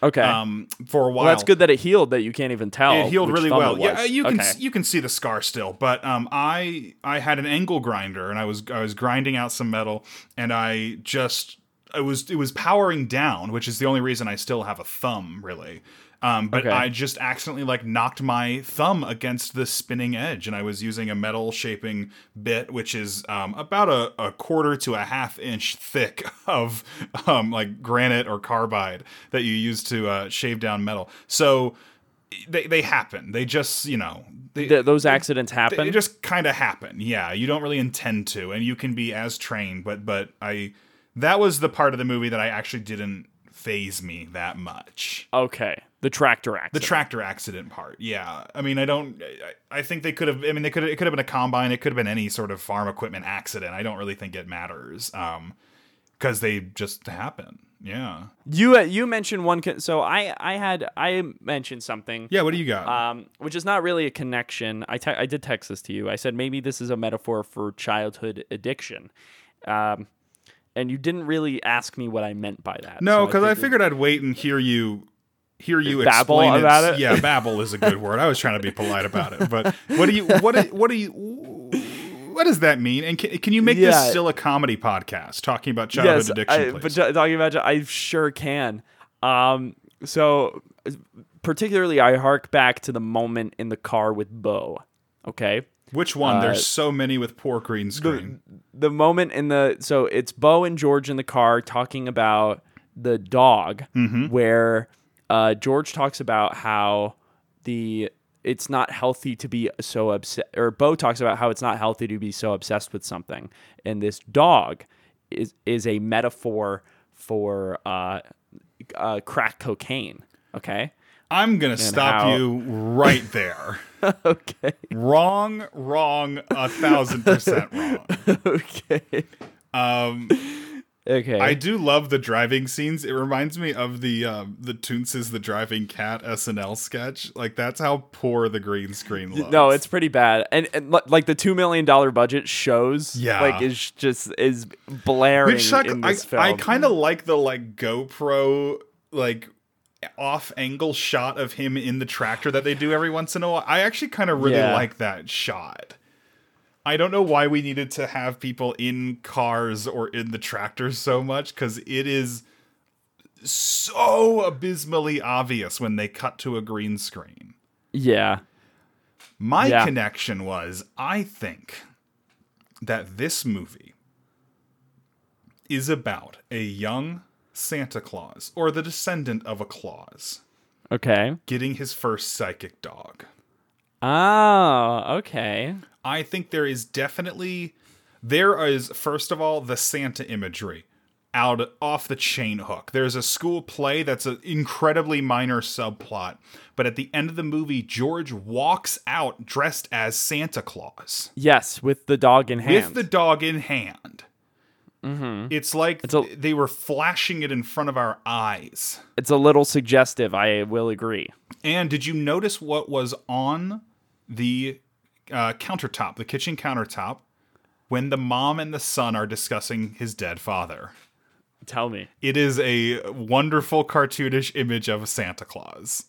[SPEAKER 1] Okay.
[SPEAKER 2] Um, for a while.
[SPEAKER 1] well, that's good that it healed. That you can't even tell.
[SPEAKER 2] It healed really well. Yeah, you can
[SPEAKER 1] Okay.
[SPEAKER 2] you can see the scar still, but um, I I had an angle grinder and I was I was grinding out some metal and I just it was it was powering down, which is the only reason I still have a thumb really. Um, but
[SPEAKER 1] Okay.
[SPEAKER 2] I just accidentally like knocked my thumb against the spinning edge, and I was using a metal shaping bit, which is um, about a, a quarter to a half inch thick <laughs> of um, like granite or carbide that you use to uh, shave down metal. So they they happen. They just you know they,
[SPEAKER 1] Th- those accidents happen.
[SPEAKER 2] they just kind of happen. Yeah, you don't really intend to, and you can be as trained. But but I that was the part of the movie that I actually didn't phase me that much.
[SPEAKER 1] okay. The tractor accident.
[SPEAKER 2] The tractor accident part, yeah. I mean, I don't. I, I think they could have. I mean, they could. It could have been a combine. It could have been any sort of farm equipment accident. I don't really think it matters, um, because they just happen. Yeah.
[SPEAKER 1] you uh, you mentioned one. Con- so I I had I mentioned something.
[SPEAKER 2] Yeah. What do you got?
[SPEAKER 1] Um, which is not really a connection. I te- I did text this to you. I said maybe this is a metaphor for childhood addiction. Um, and you didn't really ask me what I meant by that.
[SPEAKER 2] no,
[SPEAKER 1] so
[SPEAKER 2] because I, figured I'd wait and hear you. Hear you
[SPEAKER 1] Babble
[SPEAKER 2] explain
[SPEAKER 1] about it?
[SPEAKER 2] Yeah, babble is a good word. I was trying to be polite about it, but what do you? What? do- What do you? What does that mean? And can, can you make
[SPEAKER 1] Yeah.
[SPEAKER 2] this still a comedy podcast talking about childhood
[SPEAKER 1] yes,
[SPEAKER 2] addiction?
[SPEAKER 1] I, but talking about I sure can. Um, so particularly, I hark back to the moment in the car with Bo. Okay,
[SPEAKER 2] Which one?
[SPEAKER 1] uh,
[SPEAKER 2] There's so many with poor green screen.
[SPEAKER 1] the moment in the so it's Bo and George in the car talking about the dog,
[SPEAKER 2] Mm-hmm.
[SPEAKER 1] where uh, George talks about how the it's not healthy to be so obsessed, or Bo talks about how it's not healthy to be so obsessed with something, and this dog is is a metaphor for uh, uh, crack cocaine. Okay.
[SPEAKER 2] I'm gonna stop
[SPEAKER 1] how-
[SPEAKER 2] you right there. <laughs>
[SPEAKER 1] okay.
[SPEAKER 2] wrong, wrong, a thousand percent <laughs> wrong.
[SPEAKER 1] okay.
[SPEAKER 2] Um,
[SPEAKER 1] Okay.
[SPEAKER 2] I do love the driving scenes. It reminds me of the um, the Toonces the Driving Cat SNL sketch. Like that's how poor the green screen looks.
[SPEAKER 1] No, it's pretty bad, and, and like the two million dollar budget shows,
[SPEAKER 2] Yeah.
[SPEAKER 1] like is just is blaring
[SPEAKER 2] Which Chuck,
[SPEAKER 1] in
[SPEAKER 2] I,
[SPEAKER 1] this film.
[SPEAKER 2] I kind of like the like GoPro like off angle shot of him in the tractor that they do every once in a while. I actually kind of really
[SPEAKER 1] Yeah.
[SPEAKER 2] like that shot. I don't know why we needed to have people in cars or in the tractors so much because it is so abysmally obvious when they cut to a green screen.
[SPEAKER 1] yeah,
[SPEAKER 2] My
[SPEAKER 1] Yeah.
[SPEAKER 2] connection was I think that this movie is about a young Santa Claus or the descendant of a Claus
[SPEAKER 1] okay.
[SPEAKER 2] getting his first psychic dog.
[SPEAKER 1] Oh, okay.
[SPEAKER 2] I think there is definitely there is first of all the Santa imagery out off the chain hook. There's a school play that's an incredibly minor subplot, but at the end of the movie George walks out dressed as Santa Claus
[SPEAKER 1] Yes, with the dog in hand.
[SPEAKER 2] with the dog in hand. It's like
[SPEAKER 1] a-
[SPEAKER 2] they were flashing it in front of our eyes.
[SPEAKER 1] it's a little suggestive. I will agree.
[SPEAKER 2] And did you notice what was on the uh, countertop, the kitchen countertop, when the mom and the son are discussing his dead father?
[SPEAKER 1] Tell me.
[SPEAKER 2] It is a wonderful cartoonish image of Santa Claus.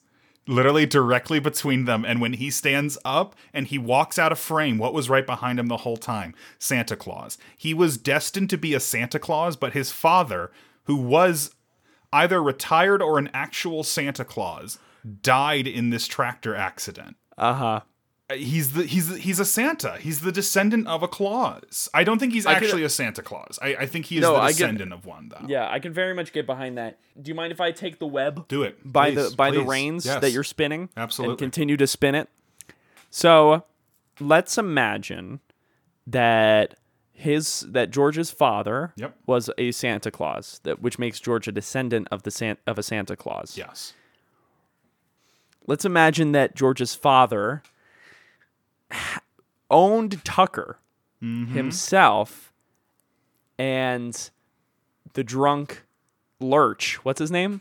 [SPEAKER 2] Literally directly between them. And when he stands up and he walks out of frame, what was right behind him the whole time? Santa Claus. He was destined to be a Santa Claus, but his father who was either retired or an actual Santa Claus, died in this tractor accident.
[SPEAKER 1] Uh,
[SPEAKER 2] Uh, he's the he's he's a Santa. He's the descendant of a Claus. I don't think he's
[SPEAKER 1] could-
[SPEAKER 2] actually a Santa Claus. I, I think he is
[SPEAKER 1] No,
[SPEAKER 2] the
[SPEAKER 1] I get-
[SPEAKER 2] descendant of one though.
[SPEAKER 1] Yeah, I can very much get behind that. Do you mind if I take the web?
[SPEAKER 2] Do it
[SPEAKER 1] by
[SPEAKER 2] Please,
[SPEAKER 1] the by the reins
[SPEAKER 2] Yes.
[SPEAKER 1] that you're spinning
[SPEAKER 2] Absolutely.
[SPEAKER 1] and continue to spin it so let's imagine that his that george's father
[SPEAKER 2] Yep.
[SPEAKER 1] was a santa claus that which makes george a descendant of the San, of a santa claus
[SPEAKER 2] Yes.
[SPEAKER 1] let's imagine that george's father owned tucker mm-hmm. himself and the drunk lurch what's his name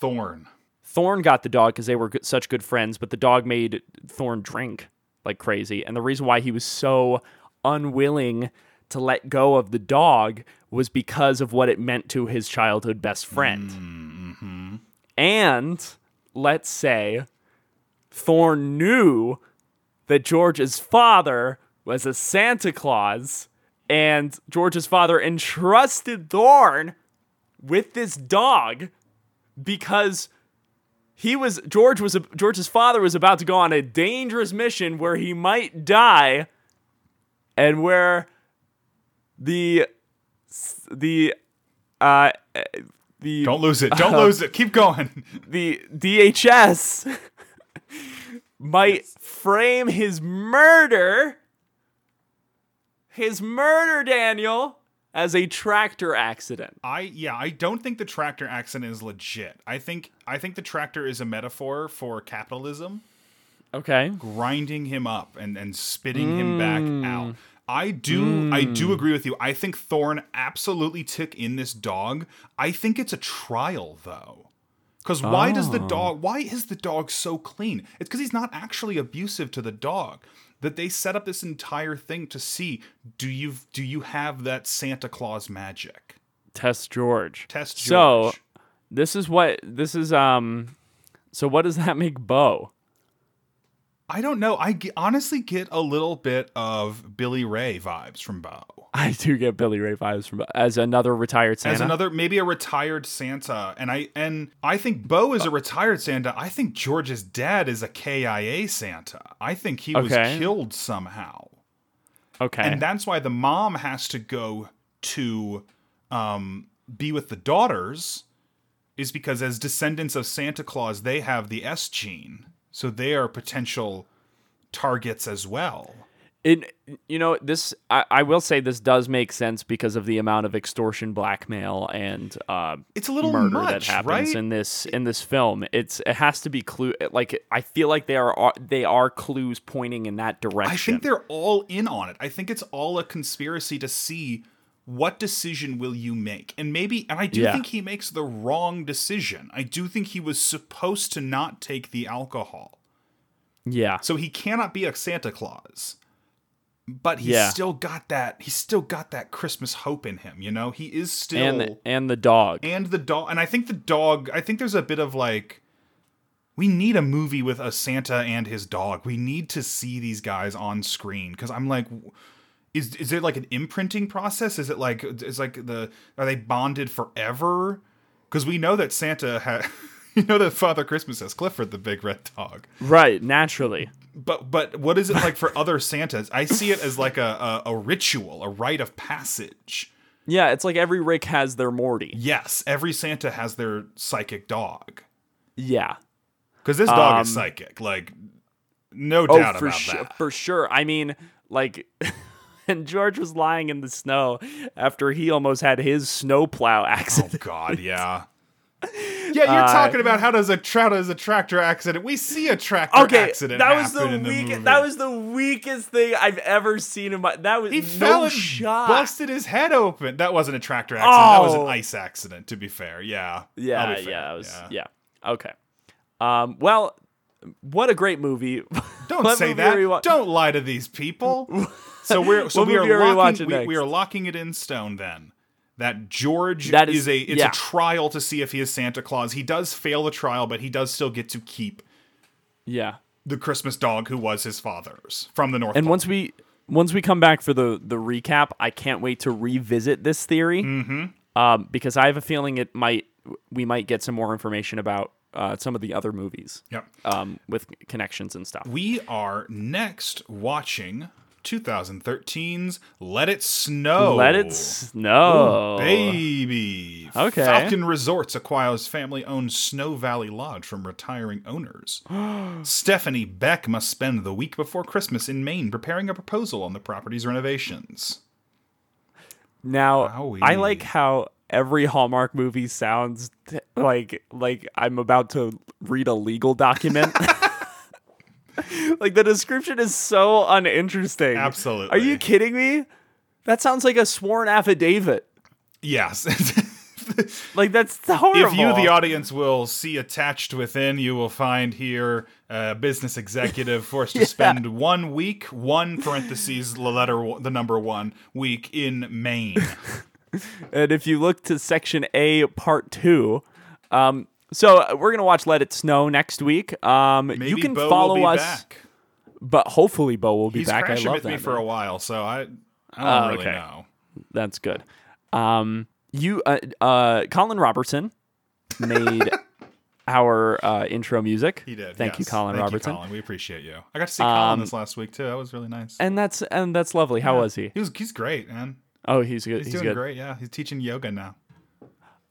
[SPEAKER 2] Thorne.
[SPEAKER 1] Thorne got the dog because they were good, such good friends, but the dog made Thorne drink like crazy. And the reason why he was so unwilling to let go of the dog was because of what it meant to his childhood best friend. Mm-hmm. And let's say Thorne knew that George's father was a Santa Claus, and George's father entrusted Thorne with this dog because he was George was George's father was about to go on a dangerous mission where he might die and where the the uh the
[SPEAKER 2] Don't lose it. <laughs> Don't lose it. Keep going.
[SPEAKER 1] the DHS might frame his murder his murder Daniel as a tractor accident.
[SPEAKER 2] I yeah, I don't think the tractor accident is legit. I think I think the tractor is a metaphor for capitalism
[SPEAKER 1] Okay.
[SPEAKER 2] grinding him up and and spitting him back mm. out. I do I do mm. agree with you. I think Thorne absolutely took in this dog. I think it's a trial though. Cuz why does the dog why is the dog so clean? It's cuz he's not actually abusive to the dog. That they set up this entire thing to see do you do you have that Santa Claus magic?
[SPEAKER 1] Test George.
[SPEAKER 2] Test George.
[SPEAKER 1] So this is what this is um so what does that make Bo?
[SPEAKER 2] I don't know. I honestly get a little bit of Billy Ray vibes from Bo.
[SPEAKER 1] I do get Billy Ray vibes from as another retired Santa.
[SPEAKER 2] As another maybe a retired Santa, and I and I think Bo is a retired Santa. I think George's dad is a KIA Santa. I think he was
[SPEAKER 1] Okay.
[SPEAKER 2] killed somehow,
[SPEAKER 1] okay.
[SPEAKER 2] and that's why the mom has to go to um, be with the daughters, is because as descendants of Santa Claus, they have the S gene, so they are potential targets as well.
[SPEAKER 1] It you know this I, I will say this does make sense because of the amount of extortion blackmail and uh
[SPEAKER 2] It's a little
[SPEAKER 1] murder
[SPEAKER 2] much,
[SPEAKER 1] that happens
[SPEAKER 2] right?
[SPEAKER 1] in this in this film it's it has to be clue like i feel like they are they are clues pointing in that direction
[SPEAKER 2] I think they're all in on it. I think it's all a conspiracy to see what decision will you make. And maybe and I do
[SPEAKER 1] Yeah.
[SPEAKER 2] think he makes the wrong decision. I do think he was supposed to not take the alcohol.
[SPEAKER 1] yeah
[SPEAKER 2] So he cannot be a Santa Claus. But he's
[SPEAKER 1] Yeah.
[SPEAKER 2] still got that he's still got that Christmas hope in him, you know? He is still
[SPEAKER 1] and the, and the dog.
[SPEAKER 2] And the dog and i think the dog i think there's a bit of like we need a movie with a santa and his dog. We need to see these guys on screen because i'm like is is it like an imprinting process? Is it like is like the are they bonded forever? Because we know that santa had <laughs> you know that father christmas has clifford the big red dog.
[SPEAKER 1] Right naturally
[SPEAKER 2] but but what is it like for other santas i see it as like a, a, a ritual a rite of passage
[SPEAKER 1] yeah it's like every rick has their morty
[SPEAKER 2] yes every santa has their psychic dog
[SPEAKER 1] yeah
[SPEAKER 2] Because this dog is um, psychic. Like, no oh, doubt
[SPEAKER 1] oh for
[SPEAKER 2] about
[SPEAKER 1] sure
[SPEAKER 2] that.
[SPEAKER 1] for sure i mean like <laughs> and george was lying in the snow after he almost had his snowplow oh, accident
[SPEAKER 2] Oh, God, yeah. Yeah, you're
[SPEAKER 1] Uh,
[SPEAKER 2] talking about how does a how does a tractor accident? We see a tractor
[SPEAKER 1] Okay,
[SPEAKER 2] accident.
[SPEAKER 1] that was the
[SPEAKER 2] happen in the
[SPEAKER 1] weakest. That was the weakest thing I've ever seen in my. That was
[SPEAKER 2] he
[SPEAKER 1] no
[SPEAKER 2] fell and
[SPEAKER 1] shot.
[SPEAKER 2] busted his head open. That wasn't a tractor accident. That was an
[SPEAKER 1] Oh.
[SPEAKER 2] ice accident. To be fair, yeah.
[SPEAKER 1] Yeah,
[SPEAKER 2] fair,
[SPEAKER 1] yeah, was yeah. Okay. Um. Well, what a great movie. <laughs>
[SPEAKER 2] Don't say
[SPEAKER 1] movie
[SPEAKER 2] that. Don't lie to these people. <laughs> So we're so we are
[SPEAKER 1] are
[SPEAKER 2] locking we, we are locking it in stone then. That George
[SPEAKER 1] That
[SPEAKER 2] is,
[SPEAKER 1] is-
[SPEAKER 2] a it's
[SPEAKER 1] yeah.
[SPEAKER 2] a trial to see if he is Santa Claus. He does fail the trial, but he does still get to keep
[SPEAKER 1] yeah.
[SPEAKER 2] the Christmas dog who was his father's from the North
[SPEAKER 1] And
[SPEAKER 2] Pole.
[SPEAKER 1] once we once we come back for the the recap, I can't wait to revisit this theory. Mm-hmm. um, because I have a feeling it might we might get some more information about uh, some of the other movies
[SPEAKER 2] Yep.
[SPEAKER 1] um, with connections and stuff.
[SPEAKER 2] We are next watching 2013's Let It Snow.
[SPEAKER 1] Let it snow.
[SPEAKER 2] Baby.
[SPEAKER 1] Okay.
[SPEAKER 2] Falcon Resorts acquires family owned Snow Valley Lodge from retiring owners. <gasps> Stephanie Beck must spend the week before Christmas in Maine preparing a proposal on the property's renovations.
[SPEAKER 1] Now,
[SPEAKER 2] Wowie.
[SPEAKER 1] I like how every Hallmark movie sounds t- like like I'm about to read a legal document. <laughs> like the description is so uninteresting.
[SPEAKER 2] Absolutely.
[SPEAKER 1] Are you kidding me? That sounds like a sworn affidavit.
[SPEAKER 2] Yes. <laughs>
[SPEAKER 1] Like that's horrible.
[SPEAKER 2] if you, the audience, will see attached within, you will find here a business executive forced to <laughs> spend one week, one parentheses, the letter, the number one week in Maine. <laughs>
[SPEAKER 1] and if you look to section A, part two, um, so we're gonna watch Let It Snow next week. Um,
[SPEAKER 2] Maybe
[SPEAKER 1] you can
[SPEAKER 2] Bo
[SPEAKER 1] follow us,
[SPEAKER 2] back.
[SPEAKER 1] but hopefully Bo will be
[SPEAKER 2] He's
[SPEAKER 1] back. I love
[SPEAKER 2] with me
[SPEAKER 1] that
[SPEAKER 2] for
[SPEAKER 1] man.
[SPEAKER 2] a while, so I, I don't
[SPEAKER 1] Oh,
[SPEAKER 2] really
[SPEAKER 1] okay.
[SPEAKER 2] know.
[SPEAKER 1] That's good. Um, you, uh, uh, Colin Robertson made <laughs> our uh, intro music.
[SPEAKER 2] He did.
[SPEAKER 1] Thank you. Colin
[SPEAKER 2] Thank
[SPEAKER 1] Robertson.
[SPEAKER 2] You, Colin. We appreciate you. I got to see Colin
[SPEAKER 1] Um,
[SPEAKER 2] this last week too. That was really nice.
[SPEAKER 1] And that's and that's lovely. How was he?
[SPEAKER 2] He was. He's great, man.
[SPEAKER 1] Oh, he's good.
[SPEAKER 2] He's,
[SPEAKER 1] He's,
[SPEAKER 2] doing
[SPEAKER 1] good.
[SPEAKER 2] great. Yeah, he's teaching yoga now.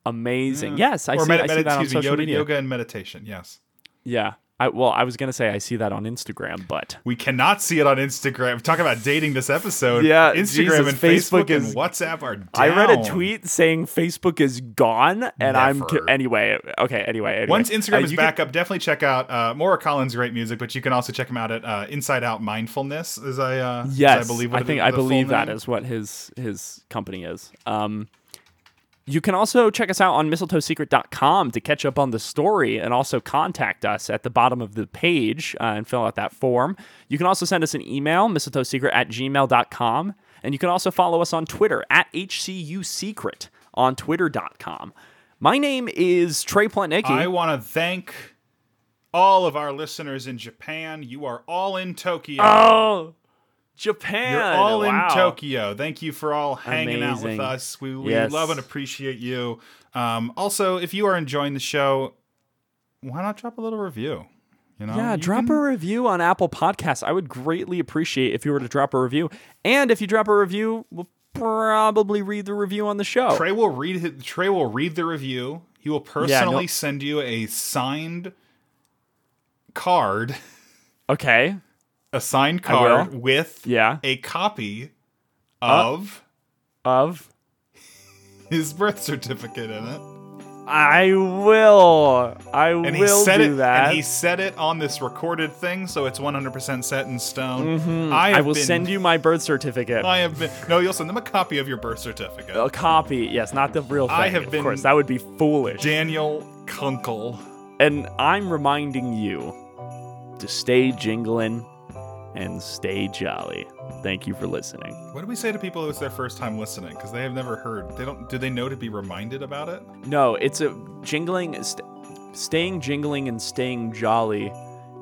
[SPEAKER 1] Amazing. Yes, I
[SPEAKER 2] or
[SPEAKER 1] see,
[SPEAKER 2] med-
[SPEAKER 1] I see
[SPEAKER 2] med-
[SPEAKER 1] that on social
[SPEAKER 2] yoga,
[SPEAKER 1] media.
[SPEAKER 2] yoga and meditation. Yes.
[SPEAKER 1] Yeah. I, well, I was gonna say I see that on Instagram, but
[SPEAKER 2] We cannot see it on Instagram. Talk about dating this episode.
[SPEAKER 1] Yeah,
[SPEAKER 2] Instagram
[SPEAKER 1] Jesus,
[SPEAKER 2] and
[SPEAKER 1] Facebook
[SPEAKER 2] Facebook,
[SPEAKER 1] is-
[SPEAKER 2] and WhatsApp are down.
[SPEAKER 1] I read a tweet saying Facebook is gone, and I'm anyway. Okay, anyway. anyway.
[SPEAKER 2] Once Instagram
[SPEAKER 1] Uh,
[SPEAKER 2] is back
[SPEAKER 1] can-
[SPEAKER 2] up, definitely check out uh, more of Colin's great music, but you can also check him out at uh, Inside Out Mindfulness, as I uh,
[SPEAKER 1] Yes,
[SPEAKER 2] I believe.
[SPEAKER 1] I think
[SPEAKER 2] is-
[SPEAKER 1] I believe that
[SPEAKER 2] name.
[SPEAKER 1] is what his his company is. Um, you can also check us out on mistletoesecret.com to catch up on the story and also contact us at the bottom of the page uh, and fill out that form. You can also send us an email, mistletoesecret at gmail.com. And you can also follow us on Twitter at HCUSecret on twitter.com. My name is Trey Plotnicki.
[SPEAKER 2] I want to thank all of our listeners in Japan. You are all in Tokyo.
[SPEAKER 1] oh, Japan.
[SPEAKER 2] You're all
[SPEAKER 1] Wow.
[SPEAKER 2] in Tokyo. Thank you for all hanging out with us. We, we
[SPEAKER 1] Yes.
[SPEAKER 2] love and appreciate you. Um, also, if you are enjoying the show, why not drop a little review? You know,
[SPEAKER 1] Yeah,
[SPEAKER 2] You
[SPEAKER 1] drop
[SPEAKER 2] can-
[SPEAKER 1] a review on Apple Podcasts. I would greatly appreciate if you were to drop a review. And if you drop a review, we'll probably read the review on the show.
[SPEAKER 2] Trey will read Trey will read the review. He will personally
[SPEAKER 1] no-
[SPEAKER 2] send you a signed card,
[SPEAKER 1] okay.
[SPEAKER 2] A signed card with
[SPEAKER 1] Yeah.
[SPEAKER 2] a copy of
[SPEAKER 1] Of
[SPEAKER 2] his birth certificate in it.
[SPEAKER 1] I will. I
[SPEAKER 2] And he
[SPEAKER 1] will
[SPEAKER 2] said
[SPEAKER 1] do
[SPEAKER 2] it,
[SPEAKER 1] that.
[SPEAKER 2] and he said it on this recorded thing, so it's 100% set in stone.
[SPEAKER 1] Mhm.
[SPEAKER 2] I,
[SPEAKER 1] I will
[SPEAKER 2] been-
[SPEAKER 1] send you my birth certificate.
[SPEAKER 2] I have been. No, you'll send them a copy of your birth certificate.
[SPEAKER 1] a copy. Yes, not the real thing.
[SPEAKER 2] I have
[SPEAKER 1] of
[SPEAKER 2] been-
[SPEAKER 1] course, that would be foolish.
[SPEAKER 2] Daniel Kunkel.
[SPEAKER 1] and I'm reminding you to stay jingling and stay jolly. Thank you for listening.
[SPEAKER 2] What do we say to people who it's their first time listening because they have never heard? They don't. Do they know to be reminded about it?
[SPEAKER 1] No, it's a jingling. St- staying jingling and staying jolly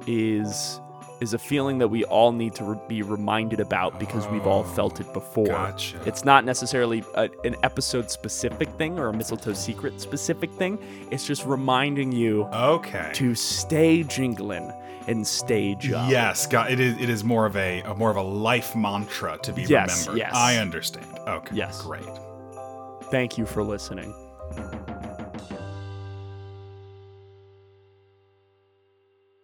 [SPEAKER 1] is is a feeling that we all need to re- be reminded about because we've all oh, felt it before.
[SPEAKER 2] Gotcha.
[SPEAKER 1] It's not necessarily a, an episode specific thing or a mistletoe secret specific thing. It's just reminding you
[SPEAKER 2] Okay.
[SPEAKER 1] to stay jingling and stay jolly.
[SPEAKER 2] Yes, God, it is. It is more of a, a more of a life mantra to be
[SPEAKER 1] Yes,
[SPEAKER 2] remembered.
[SPEAKER 1] yes.
[SPEAKER 2] I understand. Okay.
[SPEAKER 1] Yes.
[SPEAKER 2] Great.
[SPEAKER 1] Thank you for listening.